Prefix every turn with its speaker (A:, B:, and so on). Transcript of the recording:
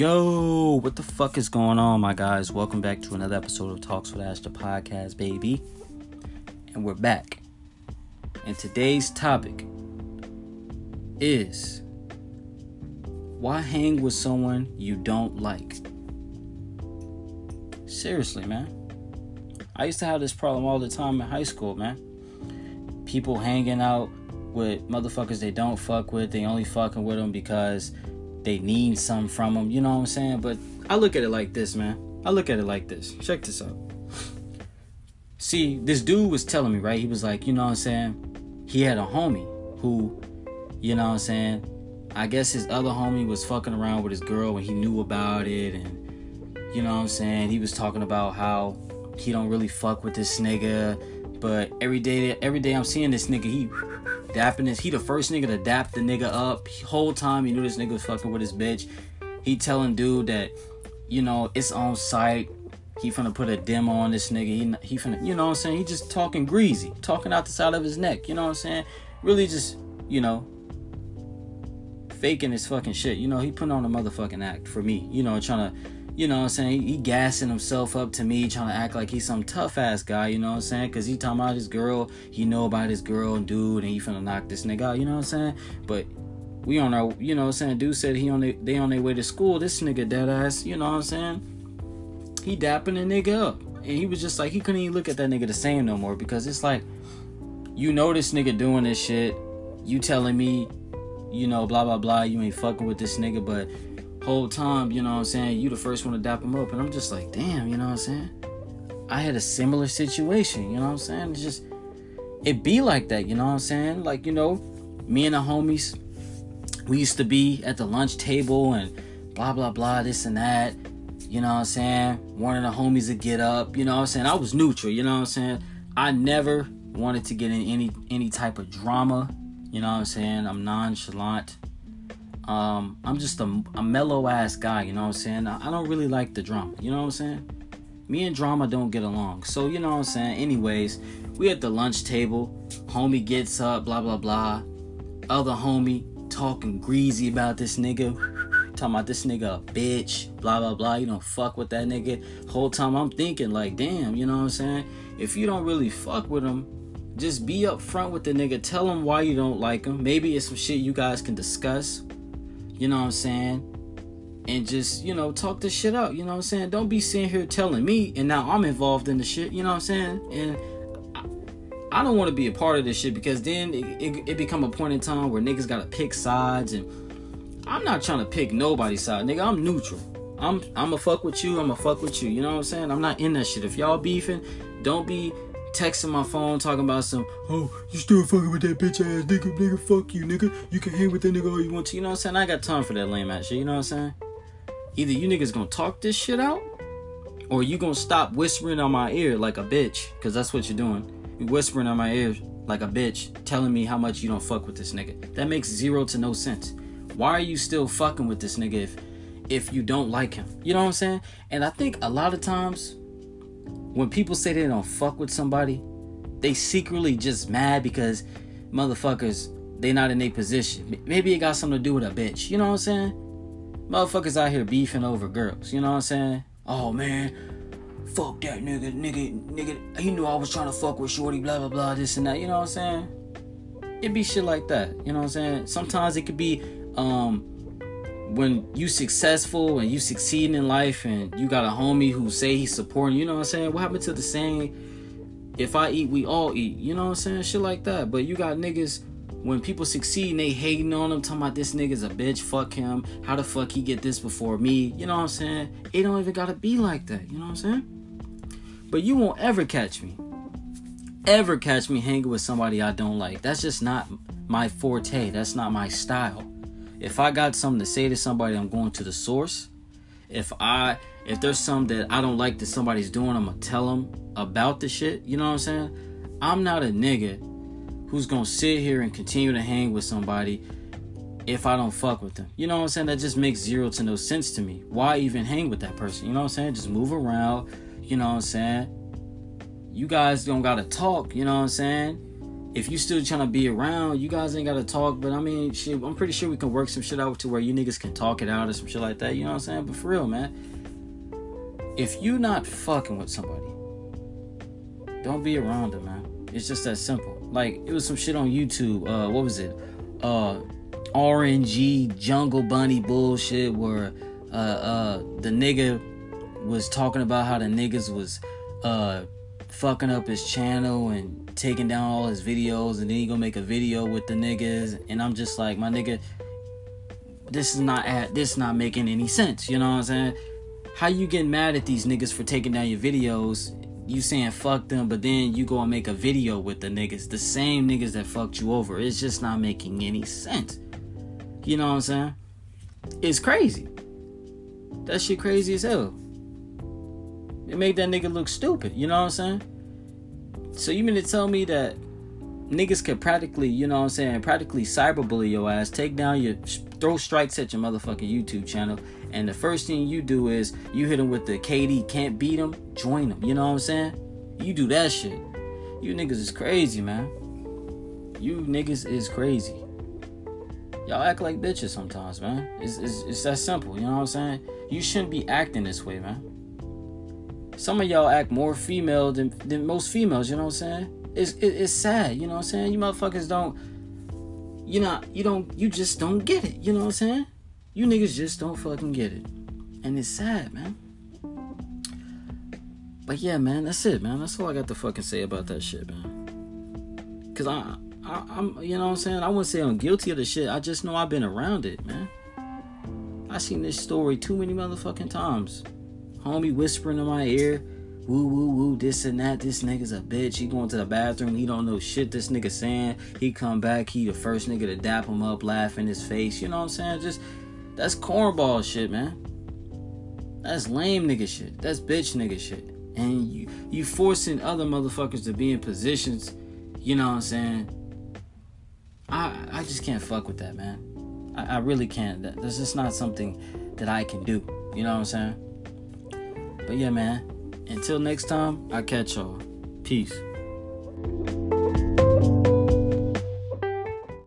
A: Yo, what the fuck is going on, my guys? Welcome back to another episode of Talks with Ash, the podcast, baby. And we're back. And today's topic is why hang with someone you don't like? Seriously, man. I used to have this problem all the time in high school, man. People hanging out with motherfuckers they don't fuck with, they only fucking with them because they need something from them. You know what I'm saying? But I look at it like this, man. I look at it like this. Check this out. See, this dude was telling me, right? He was like, you know what I'm saying? He had a homie who, you know what I'm saying? I guess his other homie was fucking around with his girl and he knew about it and you know what I'm saying? He was talking about how he don't really fuck with this nigga, but every day every day I'm seeing this nigga, he dapping this. He the first nigga to dap the nigga up. Whole time he knew this nigga was fucking with his bitch. He telling dude that, you know, it's on sight. He finna put a demo on this nigga. He he finna, you know what I'm saying? He just talking greasy, talking out the side of his neck. You know what I'm saying? Really just, you know, faking his fucking shit. You know, he putting on a motherfucking act for me. You know, trying to you know what I'm saying? He, gassing himself up to me, trying to act like he's some tough ass guy, you know what I'm saying? Cause he talking about his girl, he know about his girl and dude, and he finna knock this nigga out, you know what I'm saying? But we on our, you know what I'm saying? Dude said he on the, they on their way to school. This nigga dead ass, you know what I'm saying? He dapping the nigga up. And he was just like, he couldn't even look at that nigga the same no more because it's like, you know this nigga doing this shit. You telling me, you know, blah, blah, blah, you ain't fucking with this nigga, but whole time, you know what I'm saying, you the first one to dap him up. And I'm just like, damn, you know what I'm saying? I had a similar situation, you know what I'm saying? It's just, it be like that, you know what I'm saying? Like, you know, me and the homies, we used to be at the lunch table and blah, blah, blah, this and that. You know what I'm saying? One of the homies would get up, you know what I'm saying? I was neutral, you know what I'm saying? I never wanted to get in any any type of drama, you know what I'm saying? I'm nonchalant. Um, I'm just a, a mellow ass guy, you know what I'm saying? I, I don't really like the drama, you know what I'm saying? Me and drama don't get along. So, you know what I'm saying? Anyways, we at the lunch table. Homie gets up, blah, blah, blah. Other homie talking greasy about this nigga. talking about this nigga a bitch, blah, blah, blah. You don't fuck with that nigga. Whole time I'm thinking, like, damn, you know what I'm saying? If you don't really fuck with him, just be upfront with the nigga. Tell him why you don't like him. Maybe it's some shit you guys can discuss you know what I'm saying? And just, you know, talk this shit out. You know what I'm saying? Don't be sitting here telling me and now I'm involved in the shit. You know what I'm saying? And I, I don't want to be a part of this shit because then it, it, it become a point in time where niggas gotta pick sides and I'm not trying to pick nobody's side, nigga. I'm neutral. I'm I'm a fuck with you. I'm a fuck with you. You know what I'm saying? I'm not in that shit. If y'all beefing, don't be texting my phone talking about some, oh, you still fucking with that bitch ass nigga, nigga, fuck you, nigga. You can hang with that nigga all you want to. You know what I'm saying? I got time for that lame ass shit. You know what I'm saying? Either you niggas gonna talk this shit out, or you gonna stop whispering on my ear like a bitch, cause that's what you're doing. You whispering on my ear like a bitch, telling me how much you don't fuck with this nigga. That makes zero to no sense. Why are you still fucking with this nigga if if you don't like him? You know what I'm saying? And I think a lot of times when people say they don't fuck with somebody, they secretly just mad because motherfuckers they not in their position. Maybe it got something to do with a bitch. You know what I'm saying? Motherfuckers out here beefing over girls. You know what I'm saying? Oh man, fuck that nigga, nigga, nigga. He knew I was trying to fuck with Shorty, blah blah blah, this and that. You know what I'm saying? It be shit like that. You know what I'm saying? Sometimes it could be um when you successful and you succeeding in life and you got a homie who say he's supporting, you know what I'm saying? What happened to the saying, if I eat, we all eat, you know what I'm saying? Shit like that. But you got niggas, when people succeed and they hating on them, talking about this nigga's a bitch, fuck him, how the fuck he get this before me, you know what I'm saying? It don't even gotta be like that, you know what I'm saying? But you won't ever catch me, ever catch me hanging with somebody I don't like. That's just not my forte, that's not my style if I got something to say to somebody, I'm going to the source. If I if there's something that I don't like that somebody's doing, I'm gonna tell them about the shit. You know what I'm saying? I'm not a nigga who's gonna sit here and continue to hang with somebody if I don't fuck with them. You know what I'm saying? That just makes zero to no sense to me. Why even hang with that person? You know what I'm saying? Just move around. You know what I'm saying? You guys don't gotta talk. You know what I'm saying? If you still trying to be around, you guys ain't gotta talk. But I mean, shit, I'm pretty sure we can work some shit out to where you niggas can talk it out or some shit like that. You know what I'm saying? But for real, man, if you not fucking with somebody, don't be around them, man. It's just that simple. Like it was some shit on YouTube. Uh, what was it? Uh, RNG Jungle Bunny bullshit where uh uh the nigga was talking about how the niggas was uh fucking up his channel and taking down all his videos and then he gonna make a video with the niggas and I'm just like my nigga this is not at this not making any sense you know what I'm saying? How you getting mad at these niggas for taking down your videos? You saying fuck them but then you go and make a video with the niggas the same niggas that fucked you over. It's just not making any sense. You know what I'm saying? It's crazy. That shit crazy as hell it made that nigga look stupid. You know what I'm saying? So you mean to tell me that niggas could practically, you know what I'm saying, practically cyberbully your ass, take down your, throw strikes at your motherfucking YouTube channel, and the first thing you do is you hit them with the KD can't beat them, join them. You know what I'm saying? You do that shit. You niggas is crazy, man. You niggas is crazy. Y'all act like bitches sometimes, man. It's, it's, it's that simple. You know what I'm saying? You shouldn't be acting this way, man some of y'all act more female than, than most females, you know what I'm saying? It's it, it's sad, you know what I'm saying? You motherfuckers don't you know, you don't you just don't get it, you know what I'm saying? You niggas just don't fucking get it. And it's sad, man. But yeah, man, that's it, man. That's all I got to fucking say about that shit, man. Cause I, I I'm you know what I'm saying? I wouldn't say I'm guilty of the shit. I just know I've been around it, man. I seen this story too many motherfucking times homie whispering in my ear, woo woo woo, this and that. This nigga's a bitch. He going to the bathroom. He don't know shit this nigga saying. He come back. He the first nigga to dap him up, laugh in his face. You know what I'm saying? Just that's cornball shit, man. That's lame nigga shit. That's bitch nigga shit. And you you forcing other motherfuckers to be in positions. You know what I'm saying? I I just can't fuck with that, man. I, I really can't. That, that's just not something that I can do. You know what I'm saying? But yeah, man. Until next time, I catch y'all. Peace.